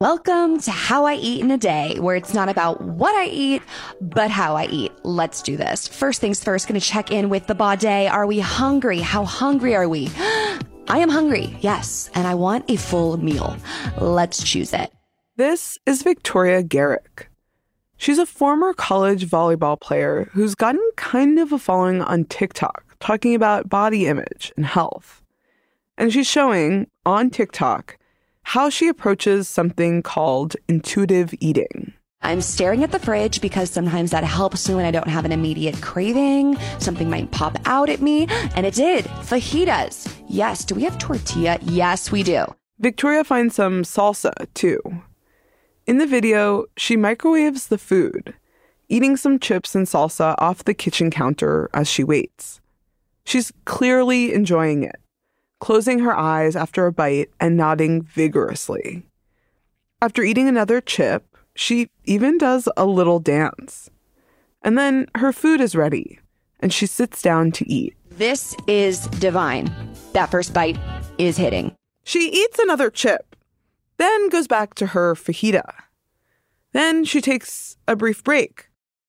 Welcome to How I Eat in a Day, where it's not about what I eat, but how I eat. Let's do this. First things first, to check in with the body. Are we hungry? How hungry are we? I am hungry, yes, and I want a full meal. Let's choose it. This is Victoria Garrick. She's a former college volleyball player who's gotten kind of a following on TikTok talking about body image and health. And she's showing on TikTok how she approaches something called intuitive eating. I'm staring at the fridge because sometimes that helps me when I don't have an immediate craving. Something might pop out at me, and it did. Fajitas. Yes. Do we have tortilla? Yes, we do. Victoria finds some salsa, too. In the video, she microwaves the food, eating some chips and salsa off the kitchen counter as she waits. She's clearly enjoying it closing her eyes after a bite and nodding vigorously. After eating another chip, she even does a little dance. And then her food is ready, and she sits down to eat. This is divine. That first bite is hitting. She eats another chip, then goes back to her fajita. Then she takes a brief break,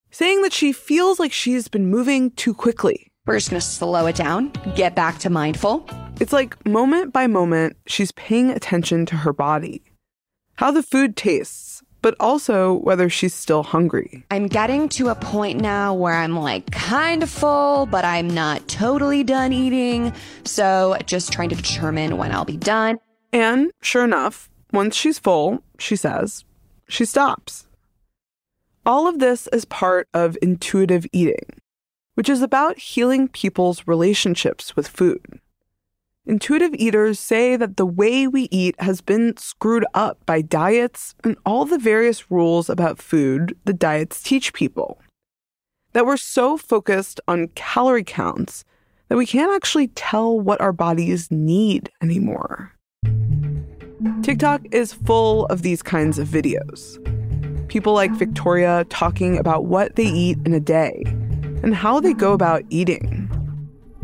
saying that she feels like she's been moving too quickly. We're just to slow it down, get back to mindful, it's like moment by moment, she's paying attention to her body, how the food tastes, but also whether she's still hungry. I'm getting to a point now where I'm like kind of full, but I'm not totally done eating. So just trying to determine when I'll be done. And sure enough, once she's full, she says, she stops. All of this is part of intuitive eating, which is about healing people's relationships with food. Intuitive eaters say that the way we eat has been screwed up by diets and all the various rules about food the diets teach people. That we're so focused on calorie counts that we can't actually tell what our bodies need anymore. TikTok is full of these kinds of videos. People like Victoria talking about what they eat in a day and how they go about eating.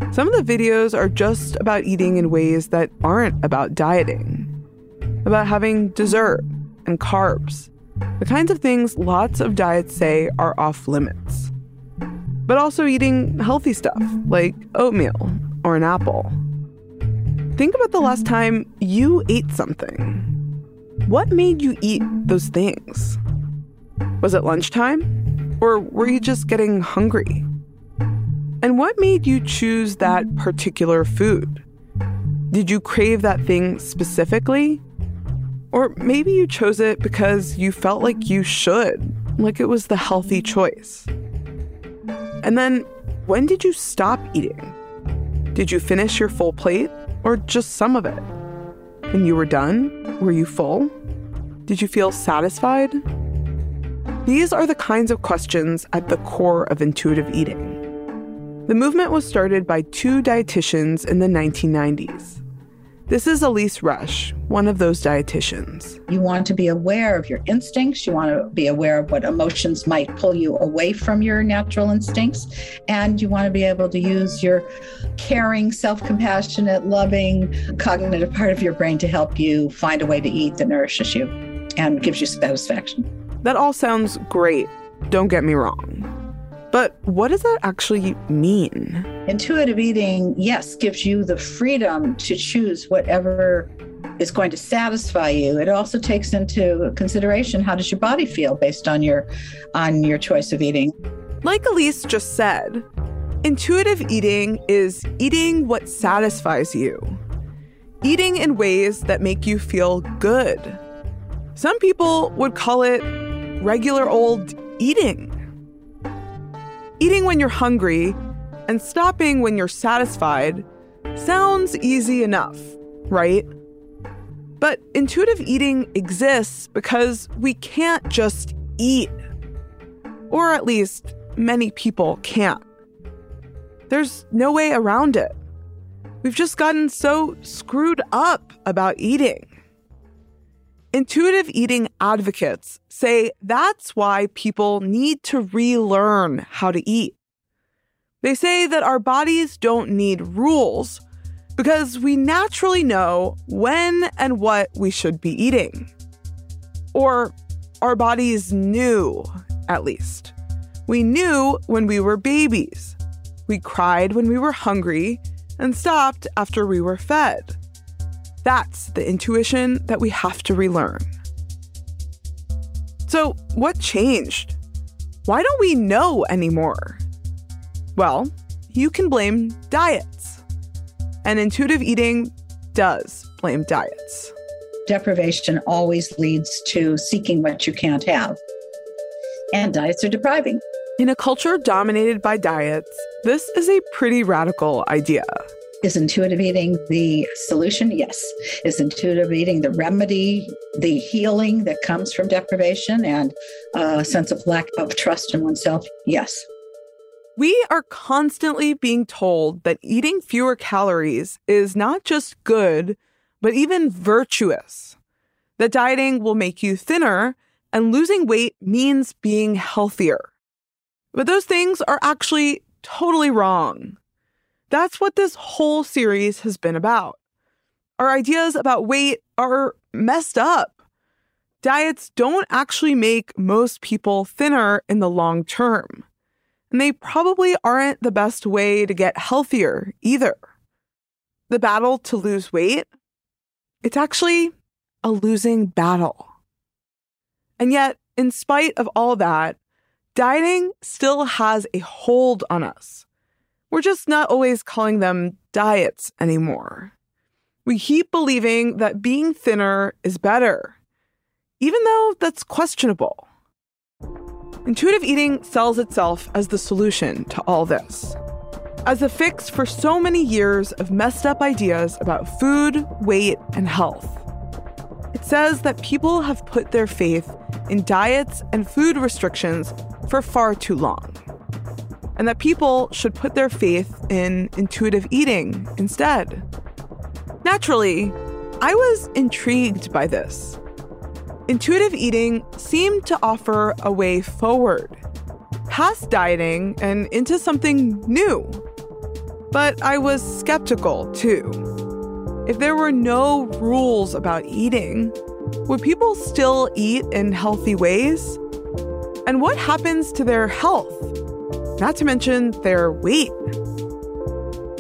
Some of the videos are just about eating in ways that aren't about dieting, about having dessert and carbs, the kinds of things lots of diets say are off limits. But also eating healthy stuff like oatmeal or an apple. Think about the last time you ate something. What made you eat those things? Was it lunchtime? Or were you just getting hungry? And what made you choose that particular food? Did you crave that thing specifically? Or maybe you chose it because you felt like you should, like it was the healthy choice. And then, when did you stop eating? Did you finish your full plate or just some of it? When you were done, were you full? Did you feel satisfied? These are the kinds of questions at the core of intuitive eating. The movement was started by two dietitians in the 1990s. This is Elyse Resch, one of those dietitians. You want to be aware of your instincts. You want to be aware of what emotions might pull you away from your natural instincts. And you want to be able to use your caring, self compassionate, loving, cognitive part of your brain to help you find a way to eat that nourishes you and gives you satisfaction. That all sounds great. Don't get me wrong. But what does that actually mean? Intuitive eating, yes, gives you the freedom to choose whatever is going to satisfy you. It also takes into consideration how does your body feel based on your on your choice of eating. Like Elyse just said, intuitive eating is eating what satisfies you. Eating in ways that make you feel good. Some people would call it regular old eating. Eating when you're hungry and stopping when you're satisfied sounds easy enough, right? But intuitive eating exists because we can't just eat. Or at least, many people can't. There's no way around it. We've just gotten so screwed up about eating. Intuitive eating advocates say that's why people need to relearn how to eat. They say that our bodies don't need rules because we naturally know when and what we should be eating. Or our bodies knew, at least. We knew when we were babies. We cried when we were hungry and stopped after we were fed. That's the intuition that we have to relearn. So, what changed? Why don't we know anymore? Well, you can blame diets. And intuitive eating does blame diets. Deprivation always leads to seeking what you can't have. And diets are depriving. In a culture dominated by diets, this is a pretty radical idea. Is intuitive eating the solution? Yes. Is intuitive eating the remedy, the healing that comes from deprivation and a sense of lack of trust in oneself? Yes. We are constantly being told that eating fewer calories is not just good, but even virtuous. That dieting will make you thinner and losing weight means being healthier. But those things are actually totally wrong. That's what this whole series has been about. Our ideas about weight are messed up. Diets don't actually make most people thinner in the long term. And they probably aren't the best way to get healthier either. The battle to lose weight, it's actually a losing battle. And yet, in spite of all that, dieting still has a hold on us. We're just not always calling them diets anymore. We keep believing that being thinner is better, even though that's questionable. Intuitive eating sells itself as the solution to all this, as a fix for so many years of messed up ideas about food, weight, and health. It says that people have put their faith in diets and food restrictions for far too long and that people should put their faith in intuitive eating instead. Naturally, I was intrigued by this. Intuitive eating seemed to offer a way forward, past dieting and into something new. But I was skeptical too. If there were no rules about eating, would people still eat in healthy ways? And what happens to their health? Not to mention their weight.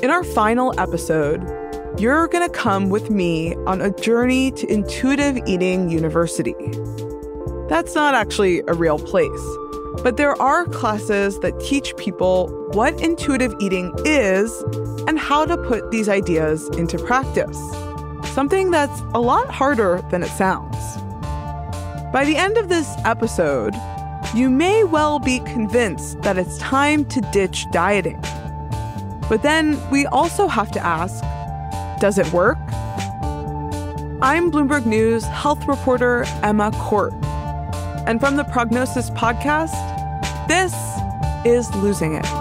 In our final episode, you're going to come with me on a journey to Intuitive Eating University. That's not actually a real place, but there are classes that teach people what intuitive eating is and how to put these ideas into practice. Something that's a lot harder than it sounds. By the end of this episode, you may well be convinced that it's time to ditch dieting. But then we also have to ask does it work? I'm Bloomberg News health reporter Emma Court. And from the Prognosis podcast, this is Losing It.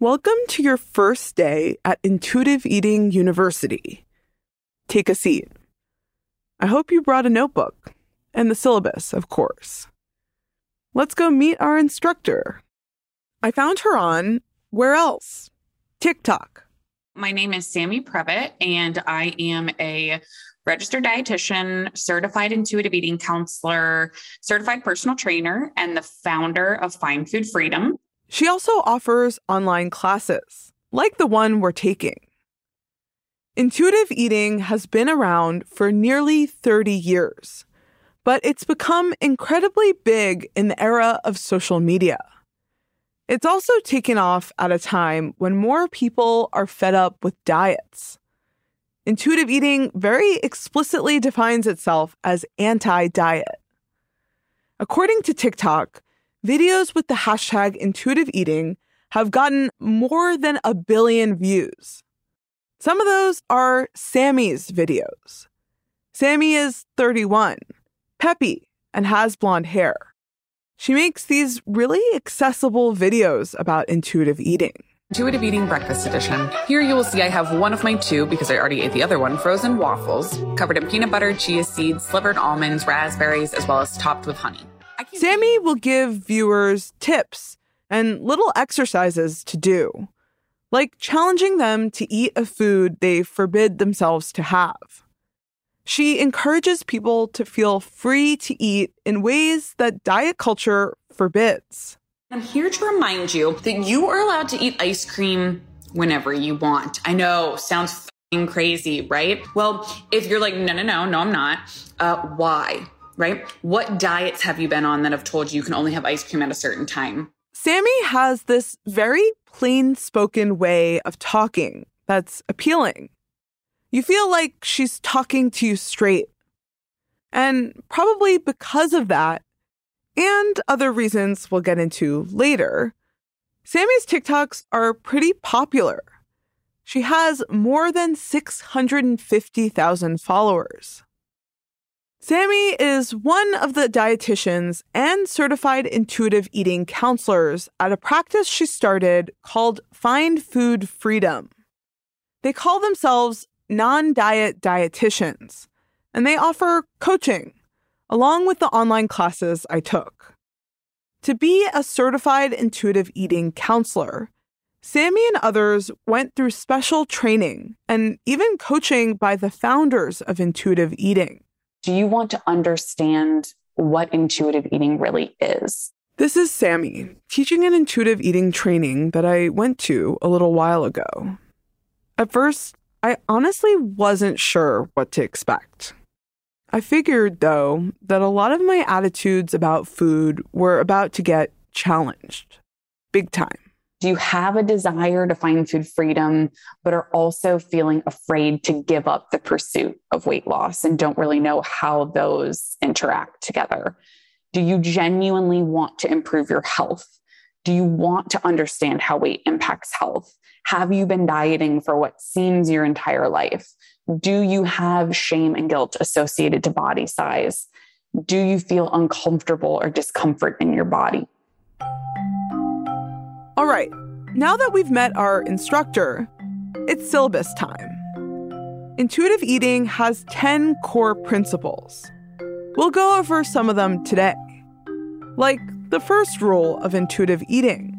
Welcome to your first day at Intuitive Eating University. Take a seat. I hope you brought a notebook and the syllabus, of course. Let's go meet our instructor. I found her on where else? TikTok. My name is Sammy Previte, and I am a registered dietitian, certified intuitive eating counselor, certified personal trainer, and the founder of Find Food Freedom. She also offers online classes, like the one we're taking. Intuitive eating has been around for nearly 30 years, but it's become incredibly big in the era of social media. It's also taken off at a time when more people are fed up with diets. Intuitive eating very explicitly defines itself as anti diet. According to TikTok, videos with the hashtag intuitive eating have gotten more than a billion views. Some of those are Sammy's videos. Sammy is 31, peppy, and has blonde hair. She makes these really accessible videos about intuitive eating. Intuitive Eating Breakfast Edition. Here you will see I have one of my two, because I already ate the other one, frozen waffles, covered in peanut butter, chia seeds, slivered almonds, raspberries, as well as topped with honey. Sammy will give viewers tips and little exercises to do, like challenging them to eat a food they forbid themselves to have. She encourages people to feel free to eat in ways that diet culture forbids. I'm here to remind you that you are allowed to eat ice cream whenever you want. I know, sounds crazy, right? Well, if you're like, no, no, no, no, I'm not, uh, why? Right? What diets have you been on that have told you you can only have ice cream at a certain time? Sammy has this very plain spoken way of talking that's appealing. You feel like she's talking to you straight. And probably because of that, and other reasons we'll get into later, Sammy's TikToks are pretty popular. She has more than 650,000 followers. Sammy is one of the dietitians and certified intuitive eating counselors at a practice she started called Find Food Freedom. They call themselves non diet dietitians, and they offer coaching along with the online classes I took. To be a certified intuitive eating counselor, Sammy and others went through special training and even coaching by the founders of intuitive eating. Do you want to understand what intuitive eating really is? This is Sammy, teaching an intuitive eating training that I went to a little while ago. At first, I honestly wasn't sure what to expect. I figured, though, that a lot of my attitudes about food were about to get challenged. Big time. Do you have a desire to find food freedom, but are also feeling afraid to give up the pursuit of weight loss and don't really know how those interact together? Do you genuinely want to improve your health? Do you want to understand how weight impacts health? Have you been dieting for what seems your entire life? Do you have shame and guilt associated to body size? Do you feel uncomfortable or discomfort in your body? Right, now that we've met our instructor, it's syllabus time. Intuitive eating has 10 core principles. We'll go over some of them today. Like the first rule of intuitive eating,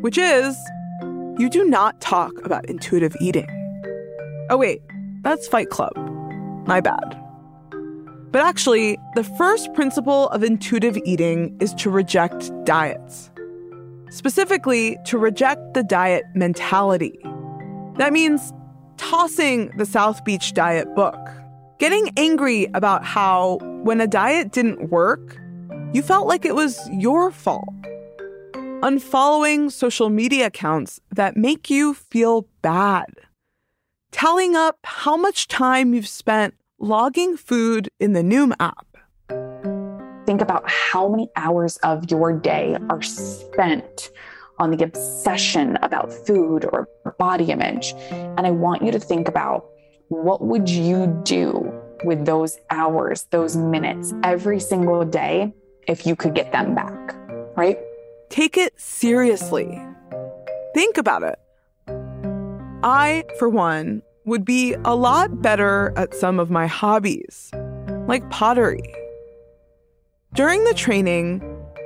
which is you do not talk about intuitive eating. Oh, wait, that's Fight Club. My bad. But actually, the first principle of intuitive eating is to reject diets. Specifically, to reject the diet mentality. That means tossing the South Beach diet book, getting angry about how, when a diet didn't work, you felt like it was your fault. Unfollowing social media accounts that make you feel bad. Telling up how much time you've spent logging food in the Noom app. Think about how many hours of your day are spent on the obsession about food or body image. And I want you to think about what would you do with those hours, those minutes every single day if you could get them back, right? Take it seriously. Think about it. I, for one, would be a lot better at some of my hobbies, like pottery. During the training,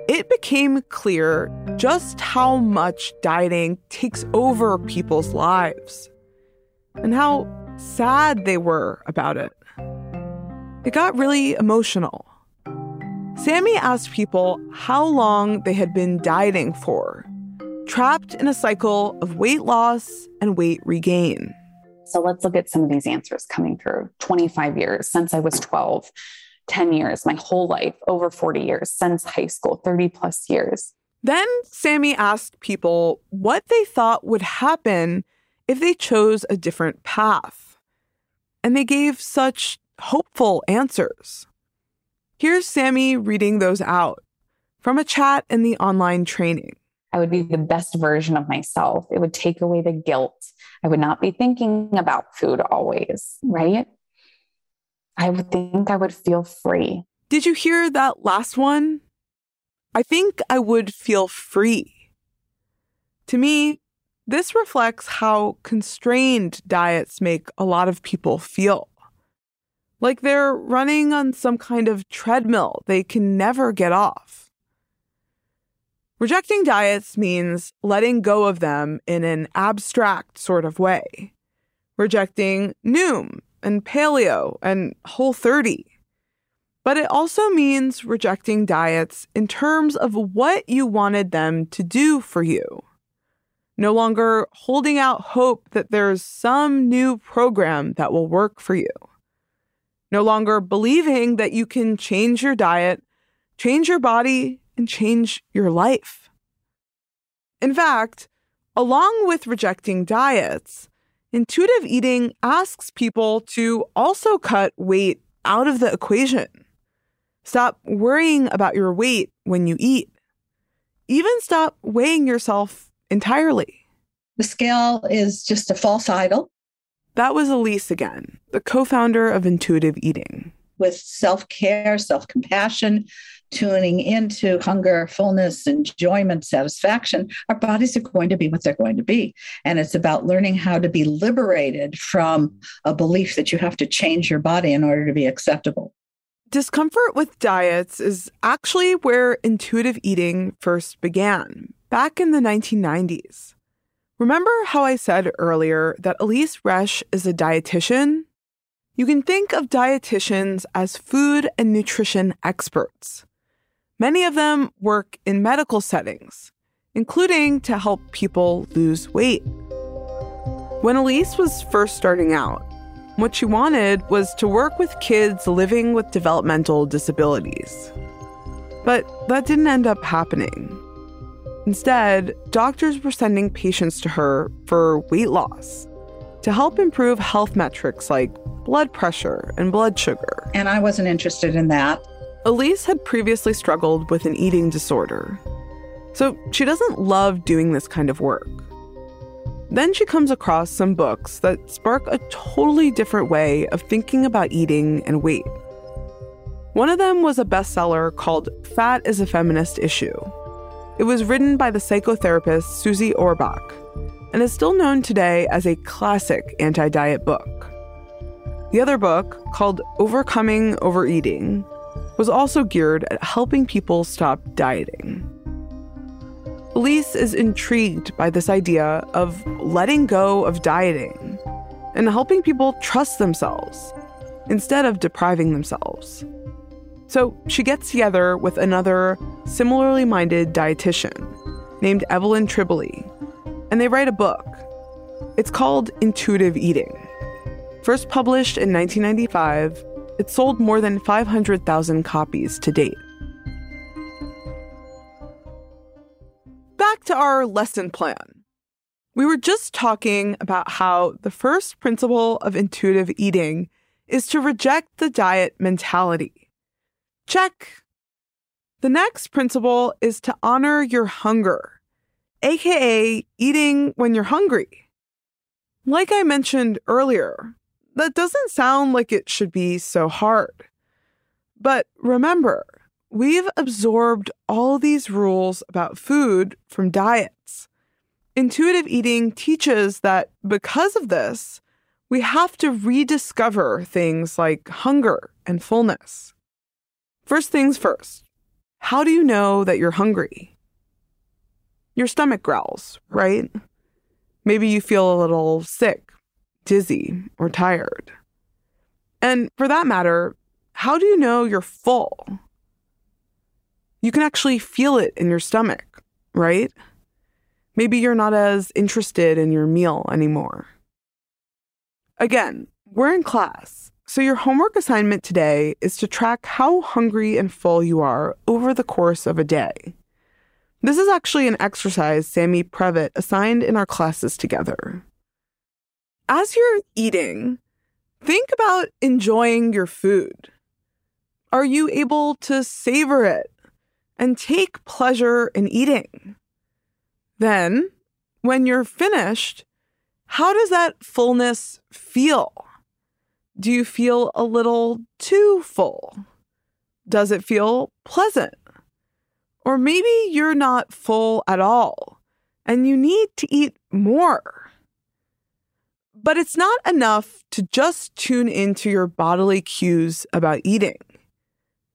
it became clear just how much dieting takes over people's lives and how sad they were about it. It got really emotional. Sammy asked people how long they had been dieting for, trapped in a cycle of weight loss and weight regain. So let's look at some of these answers coming through 25 years since I was 12, 10 years, my whole life, over 40 years, since high school, 30 plus years. Then Sammy asked people what they thought would happen if they chose a different path. And they gave such hopeful answers. Here's Sammy reading those out from a chat in the online training. I would be the best version of myself. It would take away the guilt. I would not be thinking about food always, right? I would think I would feel free. Did you hear that last one? I think I would feel free. To me, this reflects how constrained diets make a lot of people feel. Like they're running on some kind of treadmill they can never get off. Rejecting diets means letting go of them in an abstract sort of way. Rejecting Noom and paleo and whole 30. But it also means rejecting diets in terms of what you wanted them to do for you. No longer holding out hope that there's some new program that will work for you. No longer believing that you can change your diet, change your body, and change your life. In fact, along with rejecting diets, intuitive eating asks people to also cut weight out of the equation. Stop worrying about your weight when you eat. Even stop weighing yourself entirely. The scale is just a false idol. That was Elyse again, the co founder of Intuitive Eating. With self care, self compassion, tuning into hunger, fullness, enjoyment, satisfaction, our bodies are going to be what they're going to be. And it's about learning how to be liberated from a belief that you have to change your body in order to be acceptable. Discomfort with diets is actually where intuitive eating first began, back in the 1990s. Remember how I said earlier that Elyse Resch is a dietitian? You can think of dietitians as food and nutrition experts. Many of them work in medical settings, including to help people lose weight. When Elyse was first starting out, what she wanted was to work with kids living with developmental disabilities. But that didn't end up happening. Instead, doctors were sending patients to her for weight loss to help improve health metrics like blood pressure and blood sugar. And I wasn't interested in that. Elyse had previously struggled with an eating disorder, so she doesn't love doing this kind of work. Then she comes across some books that spark a totally different way of thinking about eating and weight. One of them was a bestseller called Fat is a Feminist Issue. It was written by the psychotherapist Susie Orbach and is still known today as a classic anti diet book. The other book, called Overcoming Overeating, was also geared at helping people stop dieting. Elyse is intrigued by this idea of letting go of dieting and helping people trust themselves instead of depriving themselves. So she gets together with another similarly minded dietitian named Evelyn Tribole, and they write a book. It's called Intuitive Eating. First published in 1995, it sold more than 500,000 copies to date. Back to our lesson plan. We were just talking about how the first principle of intuitive eating is to reject the diet mentality. Check. The next principle is to honor your hunger, aka eating when you're hungry. Like I mentioned earlier, that doesn't sound like it should be so hard. But remember, we've absorbed all these rules about food from diets. Intuitive eating teaches that because of this, we have to rediscover things like hunger and fullness. First things first, how do you know that you're hungry? Your stomach growls, right? Maybe you feel a little sick, dizzy, or tired. And for that matter, how do you know you're full? You can actually feel it in your stomach, right? Maybe you're not as interested in your meal anymore. Again, we're in class, so your homework assignment today is to track how hungry and full you are over the course of a day. This is actually an exercise Sammy Previte assigned in our classes together. As you're eating, think about enjoying your food. Are you able to savor it and take pleasure in eating? Then, when you're finished, how does that fullness feel? Do you feel a little too full? Does it feel pleasant? Or maybe you're not full at all and you need to eat more. But it's not enough to just tune into your bodily cues about eating.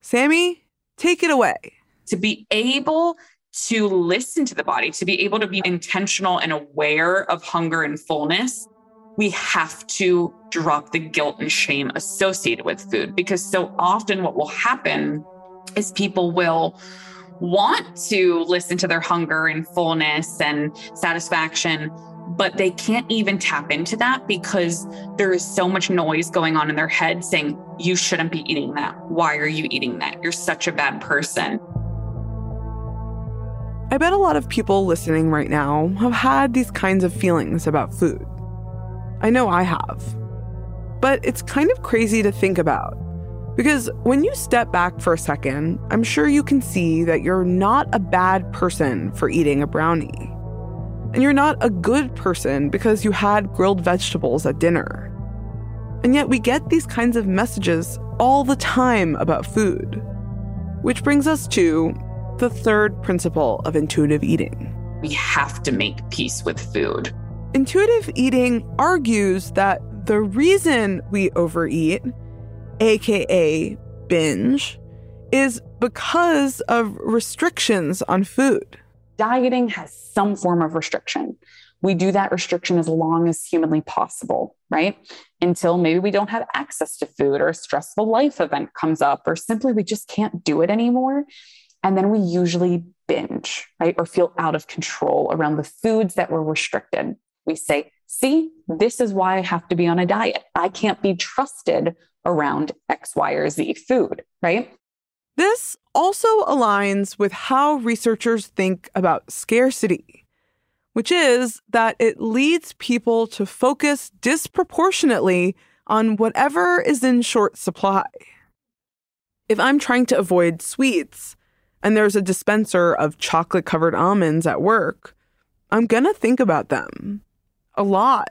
Sammy, take it away. To be able to listen to the body, to be able to be intentional and aware of hunger and fullness, we have to drop the guilt and shame associated with food because so often what will happen is people will want to listen to their hunger and fullness and satisfaction, but they can't even tap into that because there is so much noise going on in their head saying, You shouldn't be eating that. Why are you eating that? You're such a bad person. I bet a lot of people listening right now have had these kinds of feelings about food. I know I have. But it's kind of crazy to think about. Because when you step back for a second, I'm sure you can see that you're not a bad person for eating a brownie. And you're not a good person because you had grilled vegetables at dinner. And yet we get these kinds of messages all the time about food. Which brings us to the third principle of intuitive eating. We have to make peace with food. Intuitive eating argues that the reason we overeat, aka binge, is because of restrictions on food. Dieting has some form of restriction. We do that restriction as long as humanly possible, right? Until maybe we don't have access to food or a stressful life event comes up, or simply we just can't do it anymore. And then we usually binge, right? Or feel out of control around the foods that were restricted. We say, see, this is why I have to be on a diet. I can't be trusted around X, Y, or Z food, right? This also aligns with how researchers think about scarcity, which is that it leads people to focus disproportionately on whatever is in short supply. If I'm trying to avoid sweets and there's a dispenser of chocolate covered almonds at work, I'm gonna think about them a lot.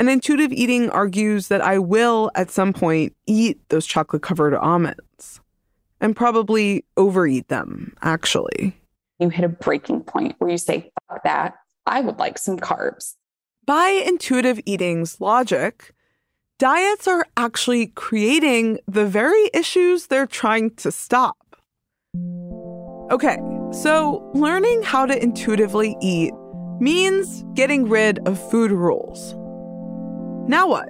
And intuitive eating argues that I will at some point eat those chocolate covered almonds and probably overeat them, actually. You hit a breaking point where you say, fuck that. I would like some carbs. By intuitive eating's logic, diets are actually creating the very issues they're trying to stop. Okay, so learning how to intuitively eat means getting rid of food rules. Now what?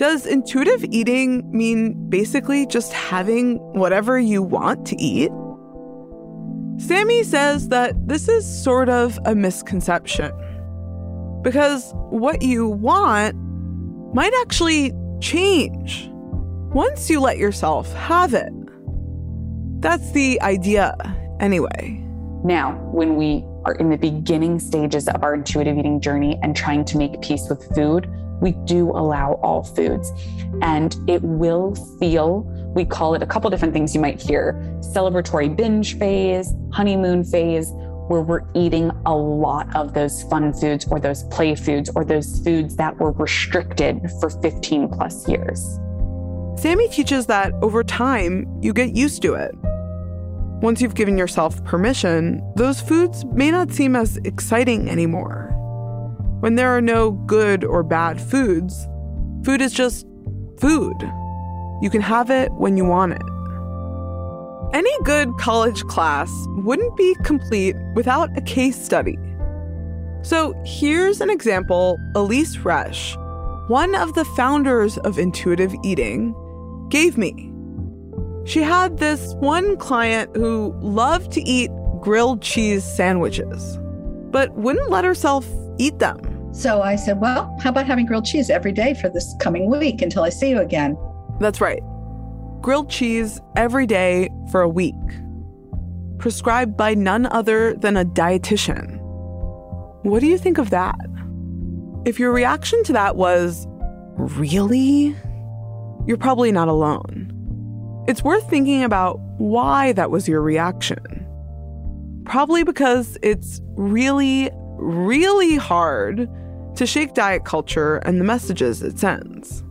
Does intuitive eating mean basically just having whatever you want to eat? Sammy says that this is sort of a misconception. Because what you want might actually change once you let yourself have it. That's the idea, anyway. Now, when we are in the beginning stages of our intuitive eating journey and trying to make peace with food, we do allow all foods. And it will feel, we call it a couple different things you might hear celebratory binge phase, honeymoon phase, where we're eating a lot of those fun foods or those play foods or those foods that were restricted for 15 plus years. Sammy teaches that over time, you get used to it. Once you've given yourself permission, those foods may not seem as exciting anymore. When there are no good or bad foods, food is just food. You can have it when you want it. Any good college class wouldn't be complete without a case study. So here's an example Elyse Resch, one of the founders of intuitive eating, gave me. She had this one client who loved to eat grilled cheese sandwiches, but wouldn't let herself eat them. So I said, Well, how about having grilled cheese every day for this coming week until I see you again? That's right. Grilled cheese every day for a week. Prescribed by none other than a dietitian. What do you think of that? If your reaction to that was, Really? You're probably not alone. It's worth thinking about why that was your reaction. Probably because it's really, really hard to shake diet culture and the messages it sends.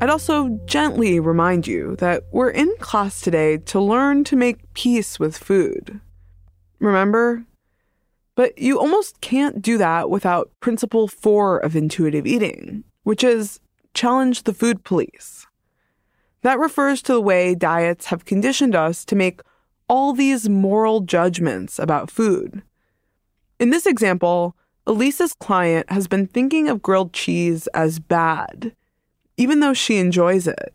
I'd also gently remind you that we're in class today to learn to make peace with food. Remember? But you almost can't do that without principle four of intuitive eating, which is challenge the food police. That refers to the way diets have conditioned us to make all these moral judgments about food. In this example, Elyse's client has been thinking of grilled cheese as bad, even though she enjoys it.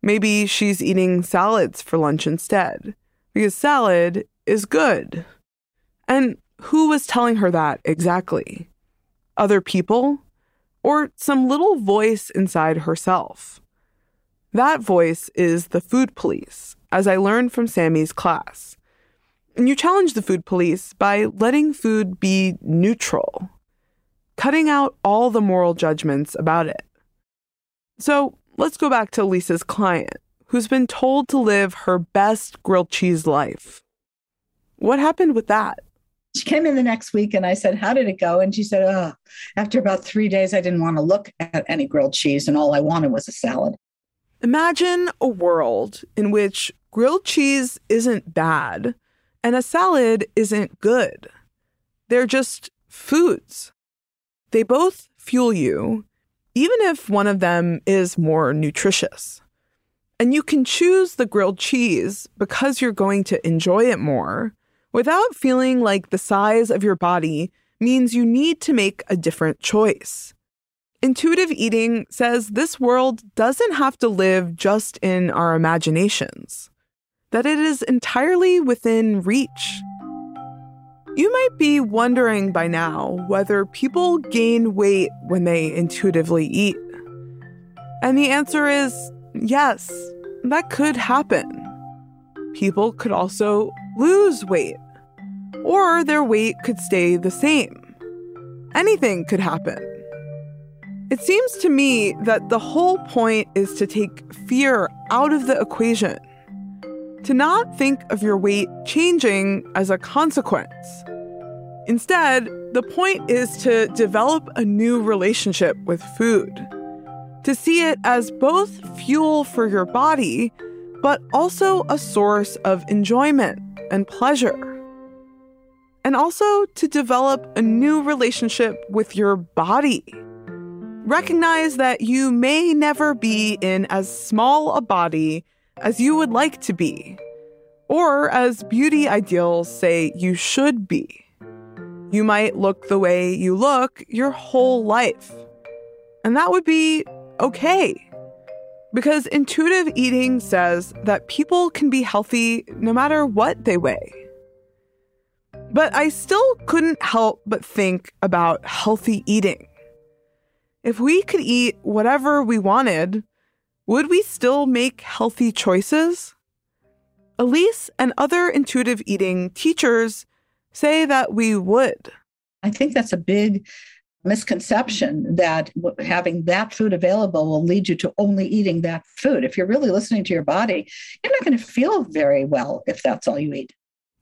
Maybe she's eating salads for lunch instead, because salad is good. And who was telling her that exactly? Other people? Or some little voice inside herself? That voice is the food police, as I learned from Sammy's class. And you challenge the food police by letting food be neutral, cutting out all the moral judgments about it. So let's go back to Lisa's client, who's been told to live her best grilled cheese life. What happened with that? She came in the next week and I said, How did it go? And she said, Oh, after about three days, I didn't want to look at any grilled cheese and all I wanted was a salad. Imagine a world in which grilled cheese isn't bad and a salad isn't good. They're just foods. They both fuel you, even if one of them is more nutritious. And you can choose the grilled cheese because you're going to enjoy it more without feeling like the size of your body means you need to make a different choice. Intuitive eating says this world doesn't have to live just in our imaginations, that it is entirely within reach. You might be wondering by now whether people gain weight when they intuitively eat. And the answer is yes, that could happen. People could also lose weight, or their weight could stay the same. Anything could happen. It seems to me that the whole point is to take fear out of the equation, to not think of your weight changing as a consequence. Instead, the point is to develop a new relationship with food, to see it as both fuel for your body, but also a source of enjoyment and pleasure. And also to develop a new relationship with your body Recognize that you may never be in as small a body as you would like to be, or as beauty ideals say you should be. You might look the way you look your whole life. And that would be okay. Because intuitive eating says that people can be healthy no matter what they weigh. But I still couldn't help but think about healthy eating. If we could eat whatever we wanted, would we still make healthy choices? Elyse and other intuitive eating teachers say that we would. I think that's a big misconception that having that food available will lead you to only eating that food. If you're really listening to your body, you're not going to feel very well if that's all you eat.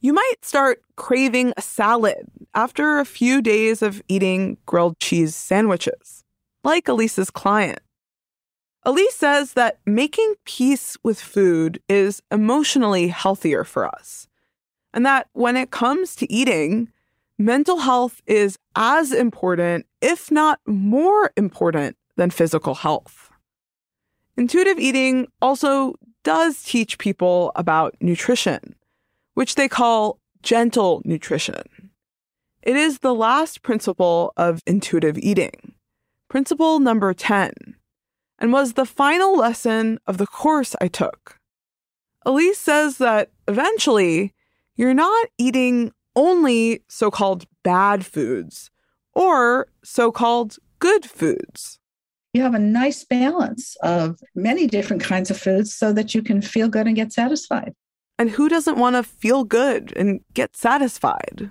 You might start craving a salad after a few days of eating grilled cheese sandwiches, like Elyse's client. Elyse says that making peace with food is emotionally healthier for us, and that when it comes to eating, mental health is as important, if not more important, than physical health. Intuitive eating also does teach people about nutrition, which they call gentle nutrition. It is the last principle of intuitive eating, principle number 10, and was the final lesson of the course I took. Elyse says that eventually you're not eating only so called bad foods or so called good foods. You have a nice balance of many different kinds of foods so that you can feel good and get satisfied. And who doesn't want to feel good and get satisfied?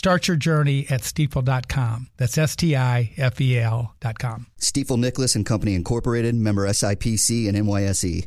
Start your journey at stifel.com. That's S T I F E L.com. Stifel Nicolaus and Company Incorporated, member SIPC and NYSE.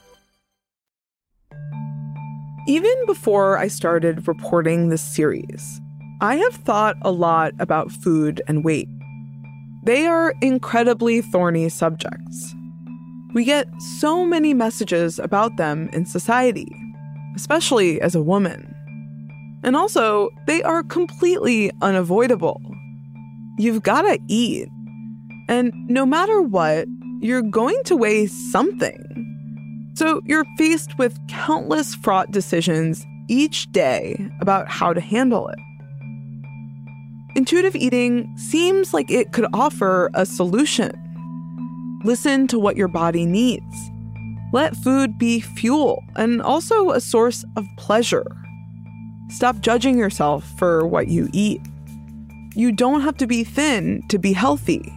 Even before I started reporting this series, I have thought a lot about food and weight. They are incredibly thorny subjects. We get so many messages about them in society, especially as a woman. And also, they are completely unavoidable. You've gotta eat. And no matter what, you're going to weigh something. So you're faced with countless fraught decisions each day about how to handle it. Intuitive eating seems like it could offer a solution. Listen to what your body needs. Let food be fuel and also a source of pleasure. Stop judging yourself for what you eat. You don't have to be thin to be healthy.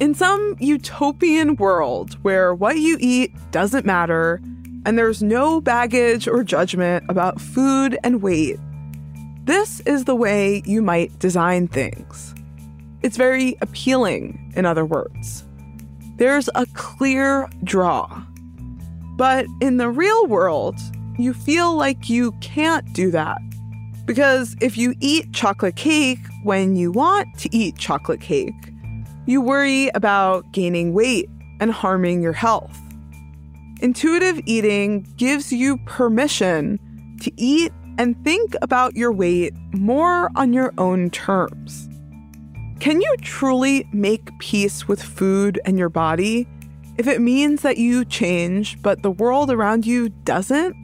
In some utopian world where what you eat doesn't matter and there's no baggage or judgment about food and weight, this is the way you might design things. It's very appealing, in other words. There's a clear draw. But in the real world, you feel like you can't do that. Because if you eat chocolate cake when you want to eat chocolate cake, you worry about gaining weight and harming your health. Intuitive eating gives you permission to eat and think about your weight more on your own terms. Can you truly make peace with food and your body if it means that you change, but the world around you doesn't?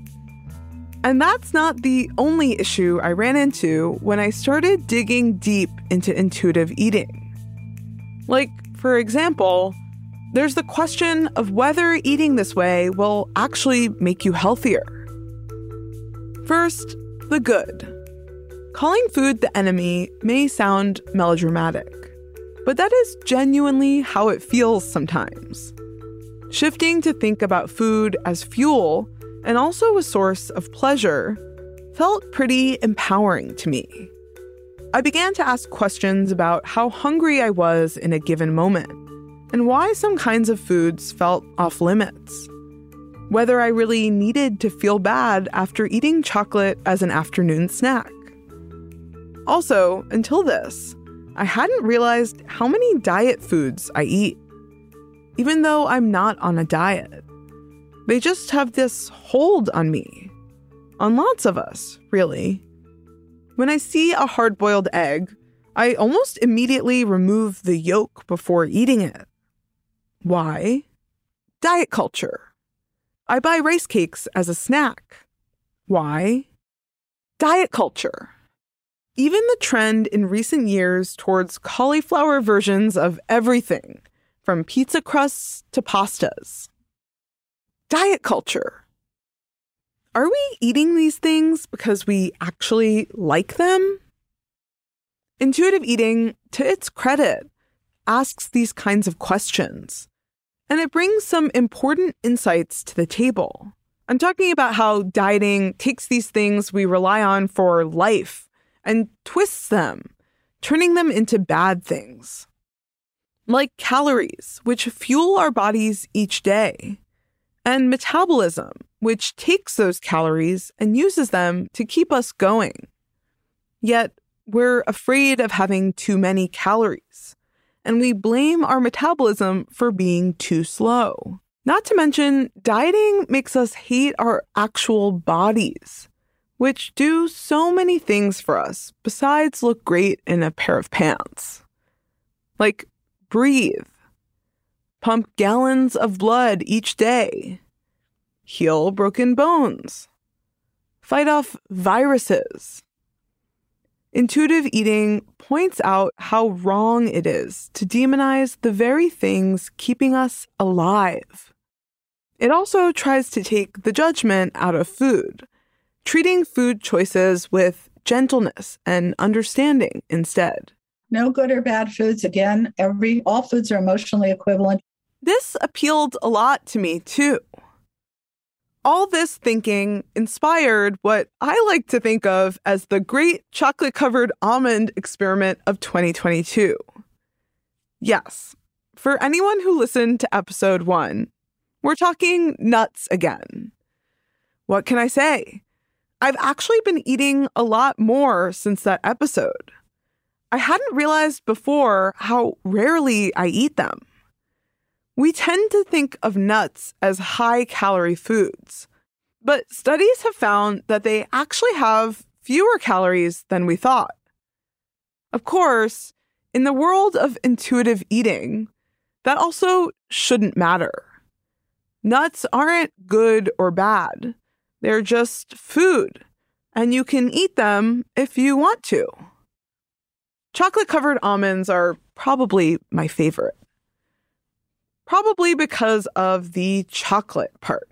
And that's not the only issue I ran into when I started digging deep into intuitive eating. Like, for example, there's the question of whether eating this way will actually make you healthier. First, the good. Calling food the enemy may sound melodramatic, but that is genuinely how it feels sometimes. Shifting to think about food as fuel and also a source of pleasure felt pretty empowering to me. I began to ask questions about how hungry I was in a given moment and why some kinds of foods felt off limits. Whether I really needed to feel bad after eating chocolate as an afternoon snack. Also, until this, I hadn't realized how many diet foods I eat, even though I'm not on a diet. They just have this hold on me, on lots of us, really. When I see a hard boiled egg, I almost immediately remove the yolk before eating it. Why? Diet culture. I buy rice cakes as a snack. Why? Diet culture. Even the trend in recent years towards cauliflower versions of everything, from pizza crusts to pastas. Diet culture. Are we eating these things because we actually like them? Intuitive eating, to its credit, asks these kinds of questions, and it brings some important insights to the table. I'm talking about how dieting takes these things we rely on for life and twists them, turning them into bad things. Like calories, which fuel our bodies each day, and metabolism, which takes those calories and uses them to keep us going. Yet, we're afraid of having too many calories, and we blame our metabolism for being too slow. Not to mention, dieting makes us hate our actual bodies which do so many things for us besides look great in a pair of pants. Like breathe, pump gallons of blood each day, heal broken bones, fight off viruses. Intuitive eating points out how wrong it is to demonize the very things keeping us alive. It also tries to take the judgment out of food treating food choices with gentleness and understanding instead. No good or bad foods. Again, every all foods are emotionally equivalent. This appealed a lot to me too. All this thinking inspired what I like to think of as the great chocolate covered almond experiment of 2022. Yes, for anyone who listened to episode one, we're talking nuts again. What can I say? I've actually been eating a lot more since that episode. I hadn't realized before how rarely I eat them. We tend to think of nuts as high calorie foods, but studies have found that they actually have fewer calories than we thought. Of course, in the world of intuitive eating, that also shouldn't matter. Nuts aren't good or bad. They're just food, and you can eat them if you want to. Chocolate covered almonds are probably my favorite. Probably because of the chocolate part.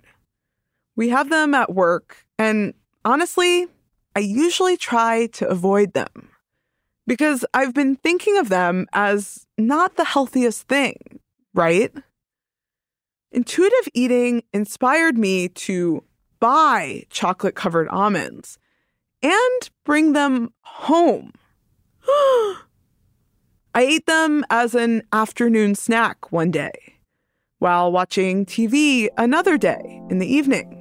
We have them at work, and honestly, I usually try to avoid them because I've been thinking of them as not the healthiest thing, right? Intuitive eating inspired me to buy chocolate covered almonds and bring them home. I ate them as an afternoon snack one day, while watching TV another day in the evening.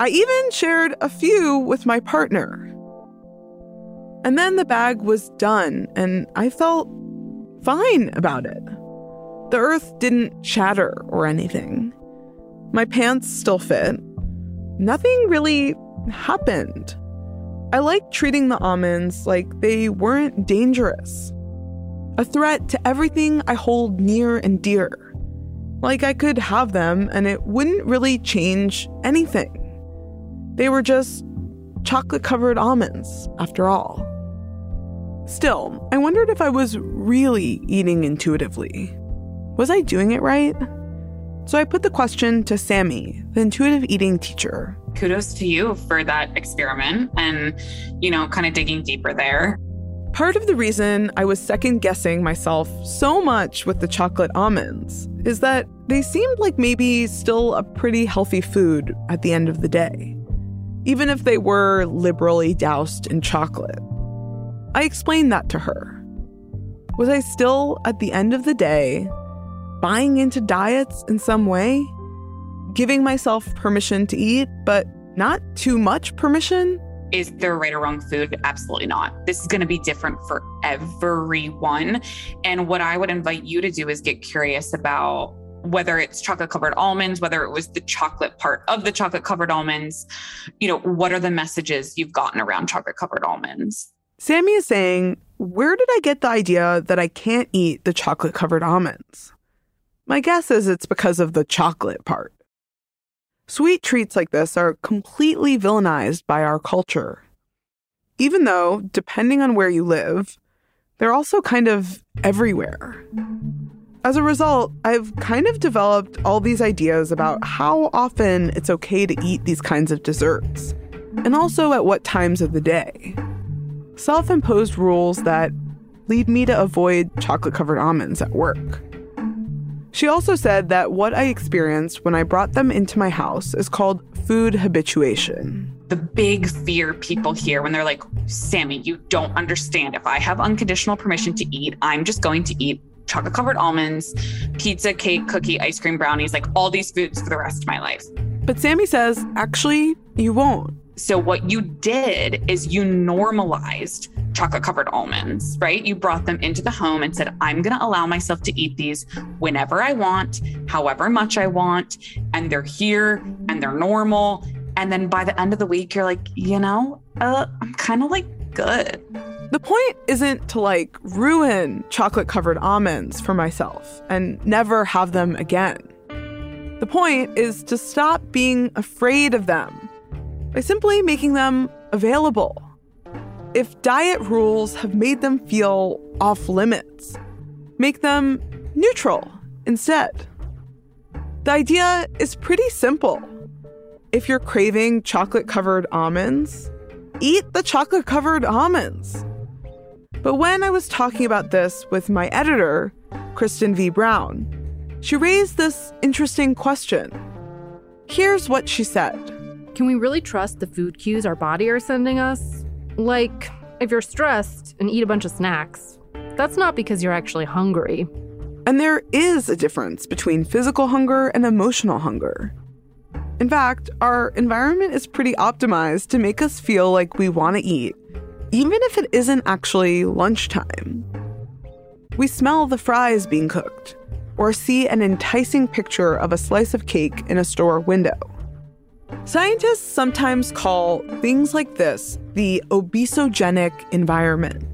I even shared a few with my partner. And then the bag was done, and I felt fine about it. The earth didn't shatter or anything. My pants still fit, nothing really happened. I like treating the almonds like they weren't dangerous, a threat to everything I hold near and dear. Like I could have them and it wouldn't really change anything. They were just chocolate covered almonds, after all. Still, I wondered if I was really eating intuitively. Was I doing it right? So I put the question to Sammy, the intuitive eating teacher. Kudos to you for that experiment and, you know, kind of digging deeper there. Part of the reason I was second guessing myself so much with the chocolate almonds is that they seemed like maybe still a pretty healthy food at the end of the day. even if they were liberally doused in chocolate. I explained that to her. Was I still, at the end of the day, buying into diets in some way? Giving myself permission to eat, but not too much permission? Is there right or wrong food? Absolutely not. This is going to be different for everyone. And what I would invite you to do is get curious about whether it's chocolate covered almonds, whether it was the chocolate part of the chocolate covered almonds, you know, what are the messages you've gotten around chocolate covered almonds? Sammy is saying, Where did I get the idea that I can't eat the chocolate covered almonds? My guess is it's because of the chocolate part. Sweet treats like this are completely villainized by our culture. Even though, depending on where you live, they're also kind of everywhere. As a result, I've kind of developed all these ideas about how often it's okay to eat these kinds of desserts, and also at what times of the day. Self imposed rules that lead me to avoid chocolate covered almonds at work. She also said that what I experienced when I brought them into my house is called food habituation. The big fear people hear when they're like, Sammy, you don't understand. If I have unconditional permission to eat, I'm just going to eat chocolate covered almonds, pizza, cake, cookie, ice cream, brownies, like all these foods for the rest of my life. But Sammy says, actually, you won't. So, what you did is you normalized chocolate covered almonds, right? You brought them into the home and said, I'm going to allow myself to eat these whenever I want, however much I want. And they're here and they're normal. And then by the end of the week, you're like, you know, uh, I'm kind of like good. The point isn't to like ruin chocolate covered almonds for myself and never have them again. The point is to stop being afraid of them by simply making them available. If diet rules have made them feel off limits, make them neutral instead. The idea is pretty simple. If you're craving chocolate covered almonds, eat the chocolate covered almonds. But when I was talking about this with my editor, Kristen V. Brown, she raised this interesting question. Here's what she said Can we really trust the food cues our body are sending us? Like, if you're stressed and eat a bunch of snacks, that's not because you're actually hungry. And there is a difference between physical hunger and emotional hunger. In fact, our environment is pretty optimized to make us feel like we want to eat even if it isn't actually lunchtime. We smell the fries being cooked, or see an enticing picture of a slice of cake in a store window. Scientists sometimes call things like this the obesogenic environment.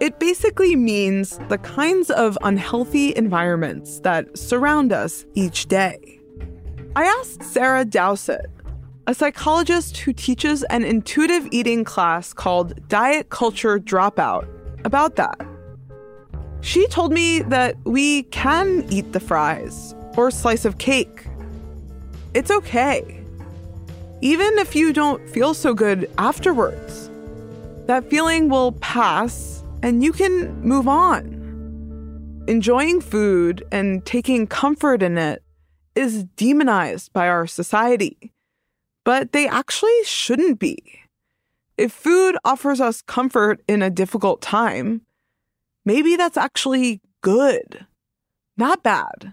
It basically means the kinds of unhealthy environments that surround us each day. I asked Sarah Dowsett, a psychologist who teaches an intuitive eating class called Diet Culture Dropout, about that. She told me that we can eat the fries or slice of cake. It's okay. Even if you don't feel so good afterwards, that feeling will pass and you can move on. Enjoying food and taking comfort in it is demonized by our society but they actually shouldn't be. If food offers us comfort in a difficult time, maybe that's actually good, not bad.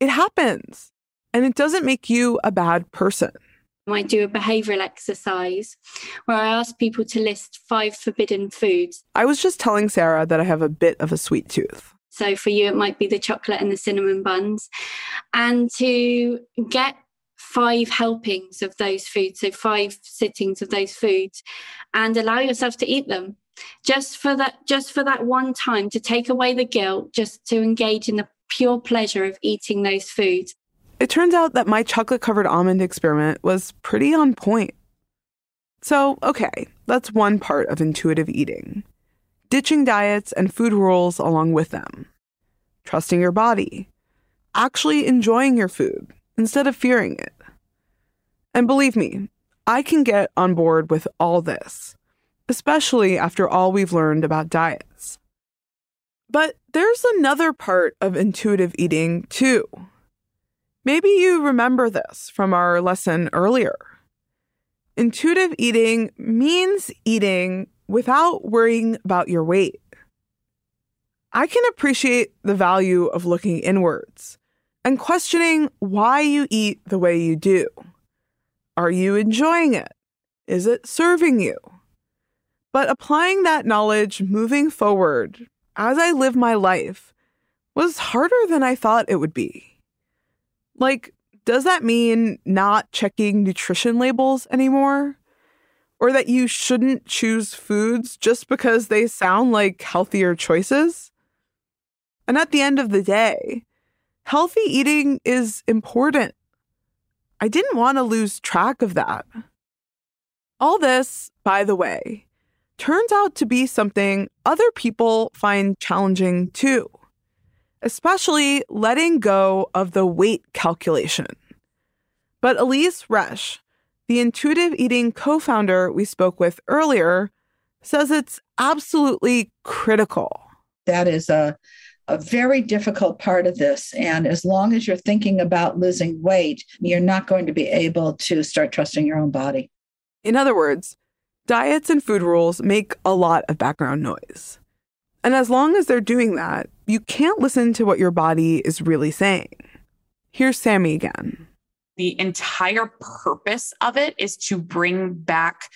It happens, and it doesn't make you a bad person. I do a behavioral exercise where I ask people to list five forbidden foods. I was just telling Sarah that I have a bit of a sweet tooth. So for you, it might be the chocolate and the cinnamon buns. And to get five helpings of those foods, so five sittings of those foods, and allow yourself to eat them just for that just for that one time to take away the guilt just to engage in the pure pleasure of eating those foods it turns out that my chocolate covered almond experiment was pretty on point. So okay that's one part of intuitive eating. Ditching diets and food rules along with them. Trusting your body. Actually enjoying your food instead of fearing it. And believe me, I can get on board with all this, especially after all we've learned about diets. But there's another part of intuitive eating, too. Maybe you remember this from our lesson earlier. intuitive eating means eating without worrying about your weight. I can appreciate the value of looking inwards and questioning why you eat the way you do. Are you enjoying it? Is it serving you? But applying that knowledge moving forward as I live my life was harder than I thought it would be. Like, does that mean not checking nutrition labels anymore? Or that you shouldn't choose foods just because they sound like healthier choices? And at the end of the day, healthy eating is important. I didn't want to lose track of that. All this, by the way, turns out to be something other people find challenging too, especially letting go of the weight calculation. But Elyse Resch, the intuitive eating co founder we spoke with earlier, says it's absolutely critical. That is a a very difficult part of this. And as long as you're thinking about losing weight, you're not going to be able to start trusting your own body. In other words, diets and food rules make a lot of background noise. And as long as they're doing that, you can't listen to what your body is really saying. Here's Sammy again. The entire purpose of it is to bring back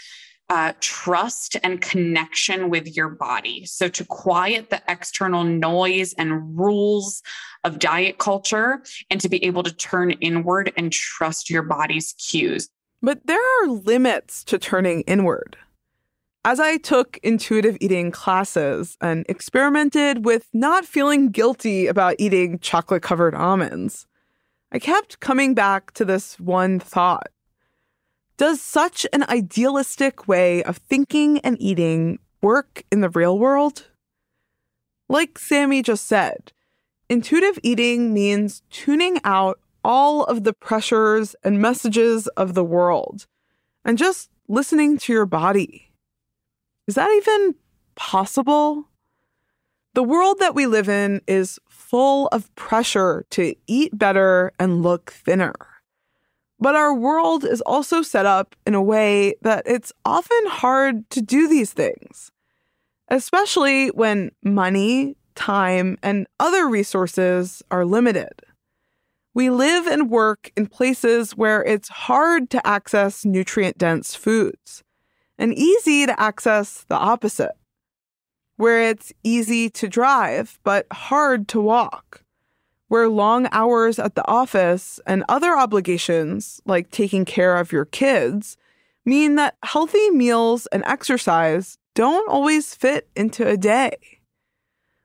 uh, trust and connection with your body. So, to quiet the external noise and rules of diet culture and to be able to turn inward and trust your body's cues. But there are limits to turning inward. As I took intuitive eating classes and experimented with not feeling guilty about eating chocolate covered almonds, I kept coming back to this one thought. Does such an idealistic way of thinking and eating work in the real world? Like Sammy just said, intuitive eating means tuning out all of the pressures and messages of the world and just listening to your body. Is that even possible? The world that we live in is full of pressure to eat better and look thinner. But our world is also set up in a way that it's often hard to do these things, especially when money, time, and other resources are limited. We live and work in places where it's hard to access nutrient dense foods and easy to access the opposite, where it's easy to drive but hard to walk where long hours at the office and other obligations, like taking care of your kids, mean that healthy meals and exercise don't always fit into a day.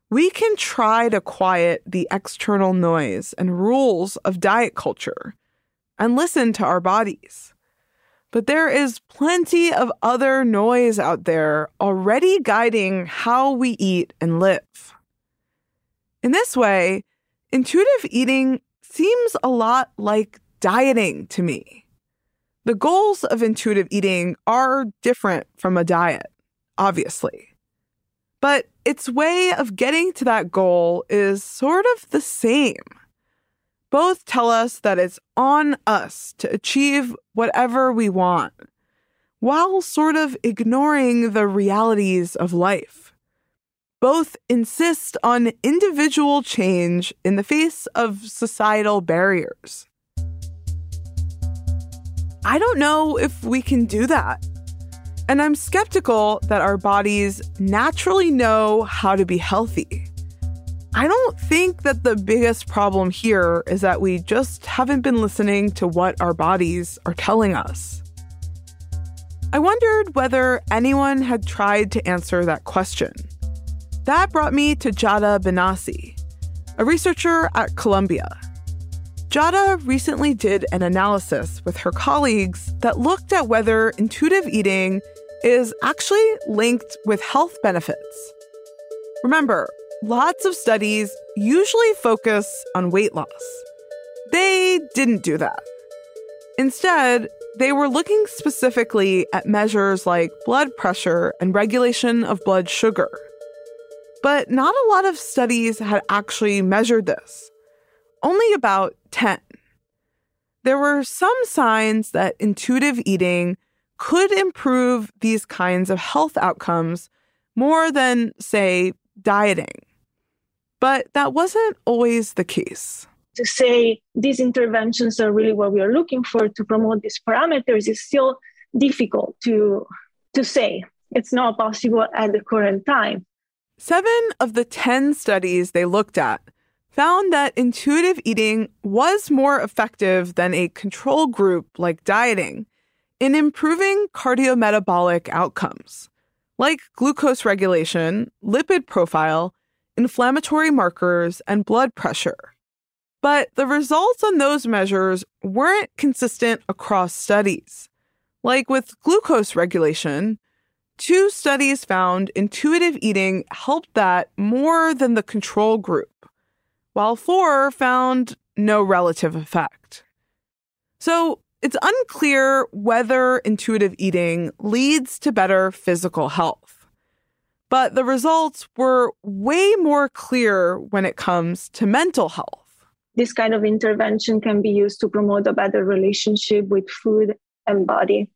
We can try to quiet the external noise and rules of diet culture and listen to our bodies. But there is plenty of other noise out there already guiding how we eat and live. In this way, Intuitive eating seems a lot like dieting to me. The goals of intuitive eating are different from a diet, obviously. But its way of getting to that goal is sort of the same. Both tell us that it's on us to achieve whatever we want, while sort of ignoring the realities of life both insist on individual change in the face of societal barriers. I don't know if we can do that. And I'm skeptical that our bodies naturally know how to be healthy. I don't think that the biggest problem here is that we just haven't been listening to what our bodies are telling us. I wondered whether anyone had tried to answer that question. That brought me to Giada Benasi, a researcher at Columbia. Jada recently did an analysis with her colleagues that looked at whether intuitive eating is actually linked with health benefits. Remember, lots of studies usually focus on weight loss. They didn't do that. Instead, they were looking specifically at measures like blood pressure and regulation of blood sugar. But not a lot of studies had actually measured this, only about 10. There were some signs that intuitive eating could improve these kinds of health outcomes more than, say, dieting. But that wasn't always the case. To say these interventions are really what we are looking for to promote these parameters is still difficult to, to say. It's not possible at the current time. Seven of the 10 studies they looked at found that intuitive eating was more effective than a control group like dieting in improving cardiometabolic outcomes, like glucose regulation, lipid profile, inflammatory markers, and blood pressure. But the results on those measures weren't consistent across studies. Like with glucose regulation, two studies found intuitive eating helped that more than the control group while four found no relative effect. So it's unclear whether intuitive eating leads to better physical health. But the results were way more clear when it comes to mental health. This kind of intervention can be used to promote a better relationship with food and body.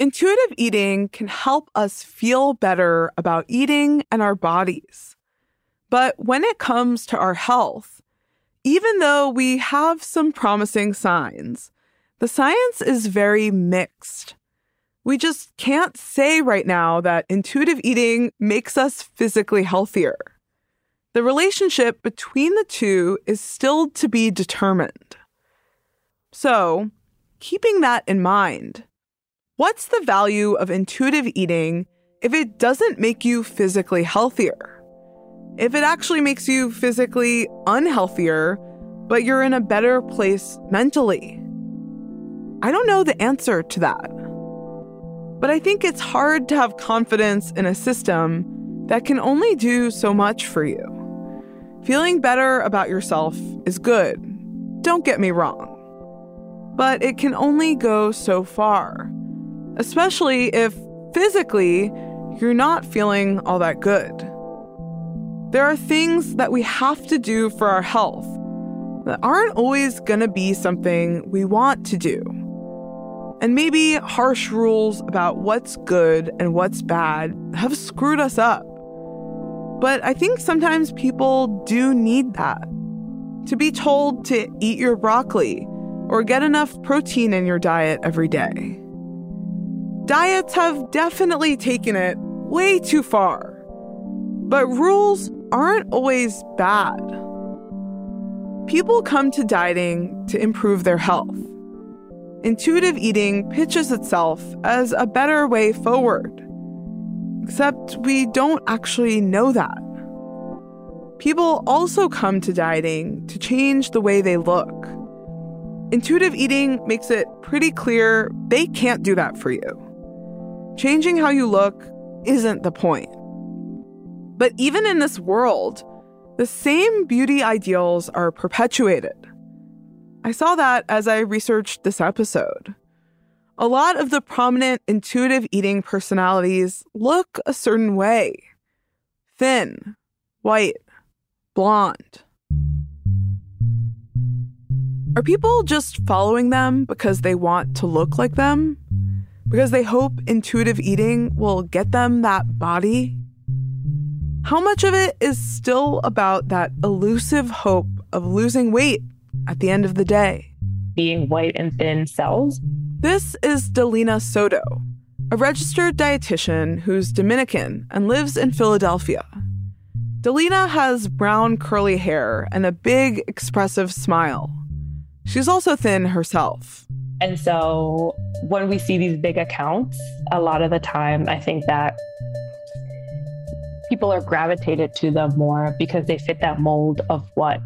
Intuitive eating can help us feel better about eating and our bodies. But when it comes to our health, even though we have some promising signs, the science is very mixed. We just can't say right now that intuitive eating makes us physically healthier. The relationship between the two is still to be determined. So, keeping that in mind, what's the value of intuitive eating if it doesn't make you physically healthier? if it actually makes you physically unhealthier, but you're in a better place mentally? I don't know the answer to that. But I think it's hard to have confidence in a system that can only do so much for you. Feeling better about yourself is good, don't get me wrong. But it can only go so far, especially if physically you're not feeling all that good. There are things that we have to do for our health that aren't always going to be something we want to do. And maybe harsh rules about what's good and what's bad have screwed us up. But I think sometimes people do need that. To be told to eat your broccoli or get enough protein in your diet every day. Diets have definitely taken it way too far. But rules aren't always bad. People come to dieting to improve their health. Intuitive eating pitches itself as a better way forward. Except we don't actually know that. People also come to dieting to change the way they look. Intuitive eating makes it pretty clear they can't do that for you. Changing how you look isn't the point. But even in this world, the same beauty ideals are perpetuated. I saw that as I researched this episode. A lot of the prominent intuitive eating personalities look a certain way thin, white, blonde. Are people just following them because they want to look like them? Because they hope intuitive eating will get them that body how much of it is still about that elusive hope of losing weight at the end of the day? Being white and thin cells. This is Dalina Soto, a registered dietitian who's Dominican and lives in Philadelphia. Dalina has brown curly hair and a big expressive smile. She's also thin herself. And so when we see these big accounts, a lot of the time I think that people are gravitated to them more because they fit that mold of what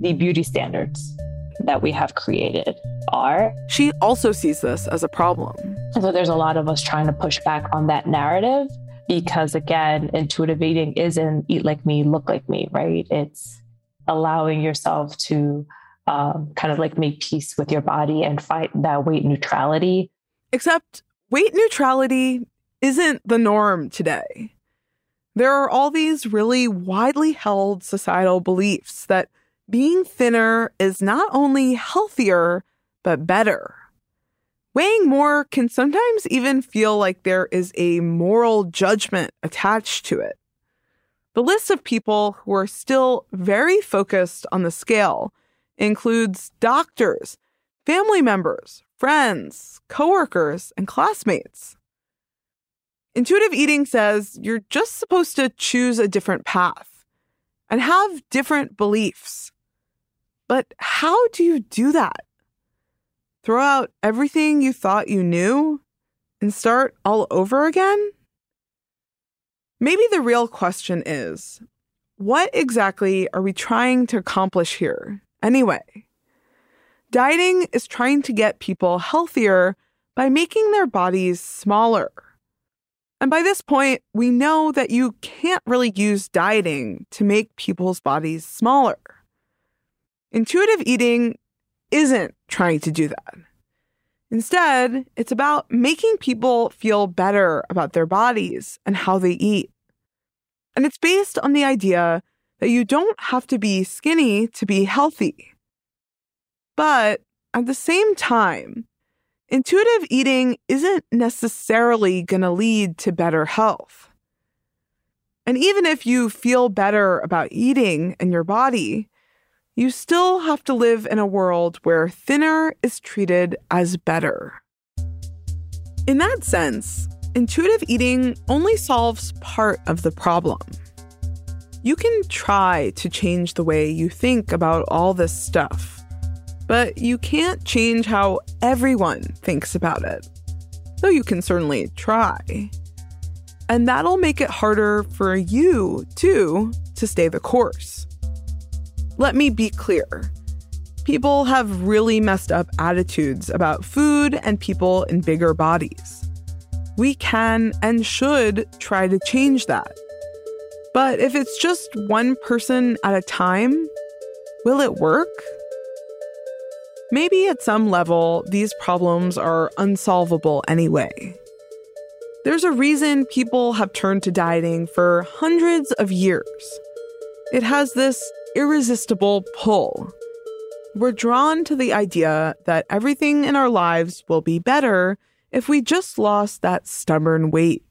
the beauty standards that we have created are. She also sees this as a problem. And so there's a lot of us trying to push back on that narrative because, again, intuitive eating isn't eat like me, look like me, right? It's allowing yourself to um, kind of like make peace with your body and fight that weight neutrality. Except weight neutrality isn't the norm today. There are all these really widely held societal beliefs that being thinner is not only healthier, but better. Weighing more can sometimes even feel like there is a moral judgment attached to it. The list of people who are still very focused on the scale includes doctors, family members, friends, coworkers, and classmates. Intuitive eating says you're just supposed to choose a different path and have different beliefs. But how do you do that? Throw out everything you thought you knew and start all over again? Maybe the real question is what exactly are we trying to accomplish here anyway? Dieting is trying to get people healthier by making their bodies smaller. And by this point, we know that you can't really use dieting to make people's bodies smaller. Intuitive eating isn't trying to do that. Instead, it's about making people feel better about their bodies and how they eat. And it's based on the idea that you don't have to be skinny to be healthy. But at the same time, intuitive eating isn't necessarily going to lead to better health. And even if you feel better about eating and your body, you still have to live in a world where thinner is treated as better. In that sense, intuitive eating only solves part of the problem. You can try to change the way you think about all this stuff, but you can't change how everyone thinks about it, though you can certainly try. And that'll make it harder for you, too, to stay the course. Let me be clear. People have really messed up attitudes about food and people in bigger bodies. We can and should try to change that. But if it's just one person at a time, will it work? Maybe at some level, these problems are unsolvable anyway. There's a reason people have turned to dieting for hundreds of years. It has this irresistible pull. We're drawn to the idea that everything in our lives will be better if we just lost that stubborn weight.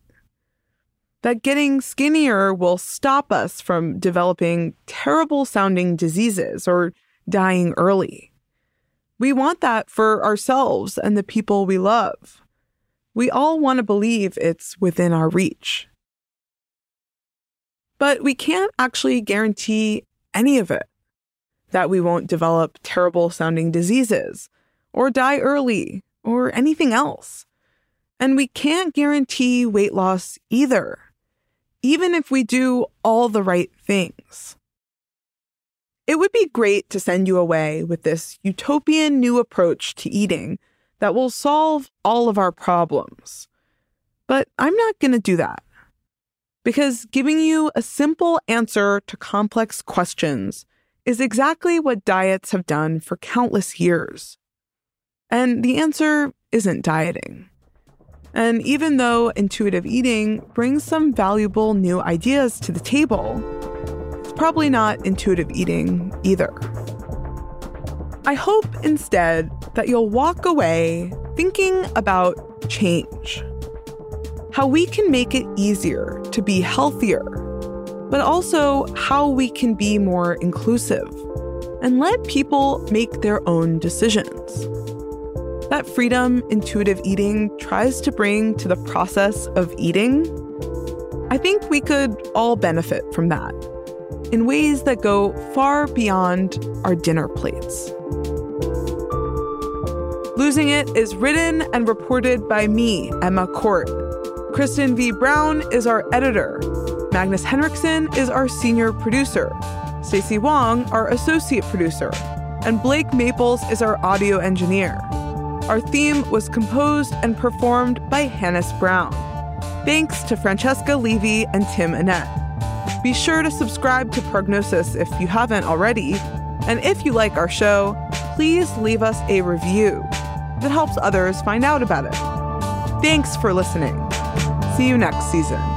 That getting skinnier will stop us from developing terrible sounding diseases or dying early. We want that for ourselves and the people we love. We all want to believe it's within our reach. But we can't actually guarantee any of it. That we won't develop terrible sounding diseases, or die early, or anything else. And we can't guarantee weight loss either, even if we do all the right things. It would be great to send you away with this utopian new approach to eating that will solve all of our problems. But I'm not going to do that because giving you a simple answer to complex questions is exactly what diets have done for countless years. And the answer isn't dieting. And even though intuitive eating brings some valuable new ideas to the table, it's probably not intuitive eating either. I hope instead that you'll walk away thinking about change how we can make it easier to be healthier, but also how we can be more inclusive and let people make their own decisions. That freedom intuitive eating tries to bring to the process of eating, I think we could all benefit from that in ways that go far beyond our dinner plates. Losing It is written and reported by me, Emma Court Kristen V. Brown is our editor. Magnus Henriksen is our senior producer. Stacey Wong, our associate producer. And Blake Maples is our audio engineer. Our theme was composed and performed by Hannes Brown. Thanks to Francesca Levy and Tim Annett. Be sure to subscribe to Prognosis if you haven't already. And if you like our show, please leave us a review. That helps others find out about it. Thanks for listening. See you next season.